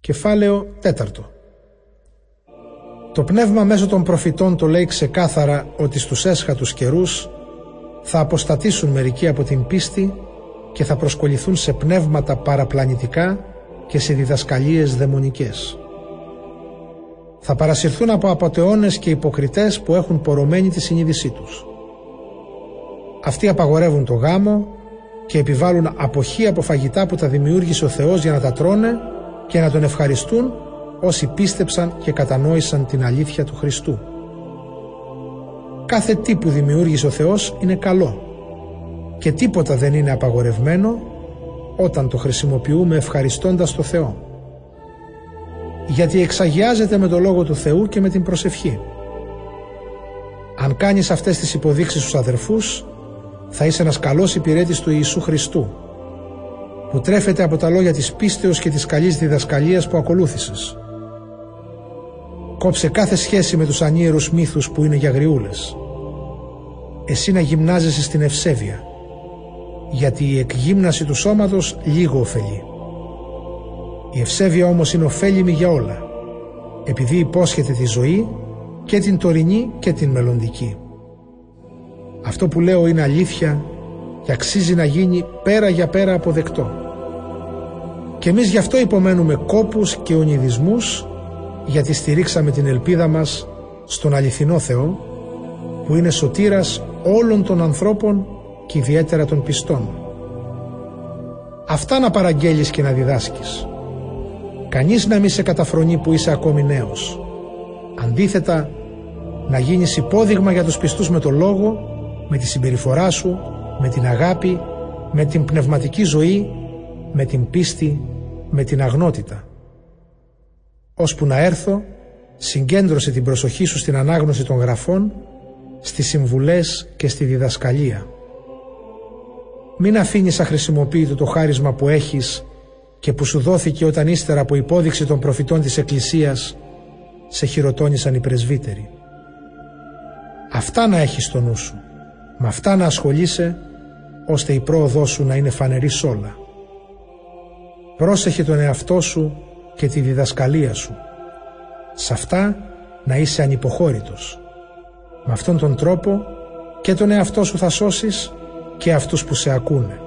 Κεφάλαιο τέταρτο Το πνεύμα μέσω των προφητών το λέει ξεκάθαρα ότι στους έσχατους καιρούς θα αποστατήσουν μερικοί από την πίστη και θα προσκοληθούν σε πνεύματα παραπλανητικά και σε διδασκαλίες δαιμονικές. Θα παρασυρθούν από απατεώνες και υποκριτές που έχουν πορωμένη τη συνείδησή τους. Αυτοί απαγορεύουν το γάμο και επιβάλλουν αποχή από φαγητά που τα δημιούργησε ο Θεός για να τα τρώνε και να τον ευχαριστούν όσοι πίστεψαν και κατανόησαν την αλήθεια του Χριστού. Κάθε τι που δημιούργησε ο Θεός είναι καλό και τίποτα δεν είναι απαγορευμένο όταν το χρησιμοποιούμε ευχαριστώντας το Θεό. Γιατί εξαγιάζεται με το Λόγο του Θεού και με την προσευχή. Αν κάνεις αυτές τις υποδείξεις στους αδερφούς, θα είσαι ένας καλός υπηρέτης του Ιησού Χριστού, που τρέφεται από τα λόγια της πίστεως και της καλής διδασκαλίας που ακολούθησες. Κόψε κάθε σχέση με τους ανίερους μύθους που είναι για γριούλες. Εσύ να γυμνάζεσαι στην ευσέβεια, γιατί η εκγύμναση του σώματος λίγο ωφελεί. Η ευσέβεια όμως είναι ωφέλιμη για όλα, επειδή υπόσχεται τη ζωή και την τωρινή και την μελλοντική. Αυτό που λέω είναι αλήθεια και αξίζει να γίνει πέρα για πέρα αποδεκτό. Και εμείς γι' αυτό υπομένουμε κόπους και ονειδισμούς γιατί στηρίξαμε την ελπίδα μας στον αληθινό Θεό που είναι σωτήρας όλων των ανθρώπων και ιδιαίτερα των πιστών. Αυτά να παραγγέλεις και να διδάσκεις. Κανείς να μην σε καταφρονεί που είσαι ακόμη νέος. Αντίθετα, να γίνεις υπόδειγμα για τους πιστούς με το λόγο, με τη συμπεριφορά σου, με την αγάπη, με την πνευματική ζωή, με την πίστη, με την αγνότητα. Ώσπου να έρθω, συγκέντρωσε την προσοχή σου στην ανάγνωση των γραφών, στις συμβουλές και στη διδασκαλία. Μην αφήνεις αχρησιμοποιητό το χάρισμα που έχεις και που σου δόθηκε όταν ύστερα από υπόδειξη των προφητών της Εκκλησίας σε χειροτώνησαν οι πρεσβύτεροι. Αυτά να έχεις στο νου σου. Με αυτά να ασχολείσαι ώστε η πρόοδό σου να είναι φανερή σ' όλα. Πρόσεχε τον εαυτό σου και τη διδασκαλία σου. Σε αυτά να είσαι ανυποχώρητος. Με αυτόν τον τρόπο και τον εαυτό σου θα σώσεις και αυτούς που σε ακούνε.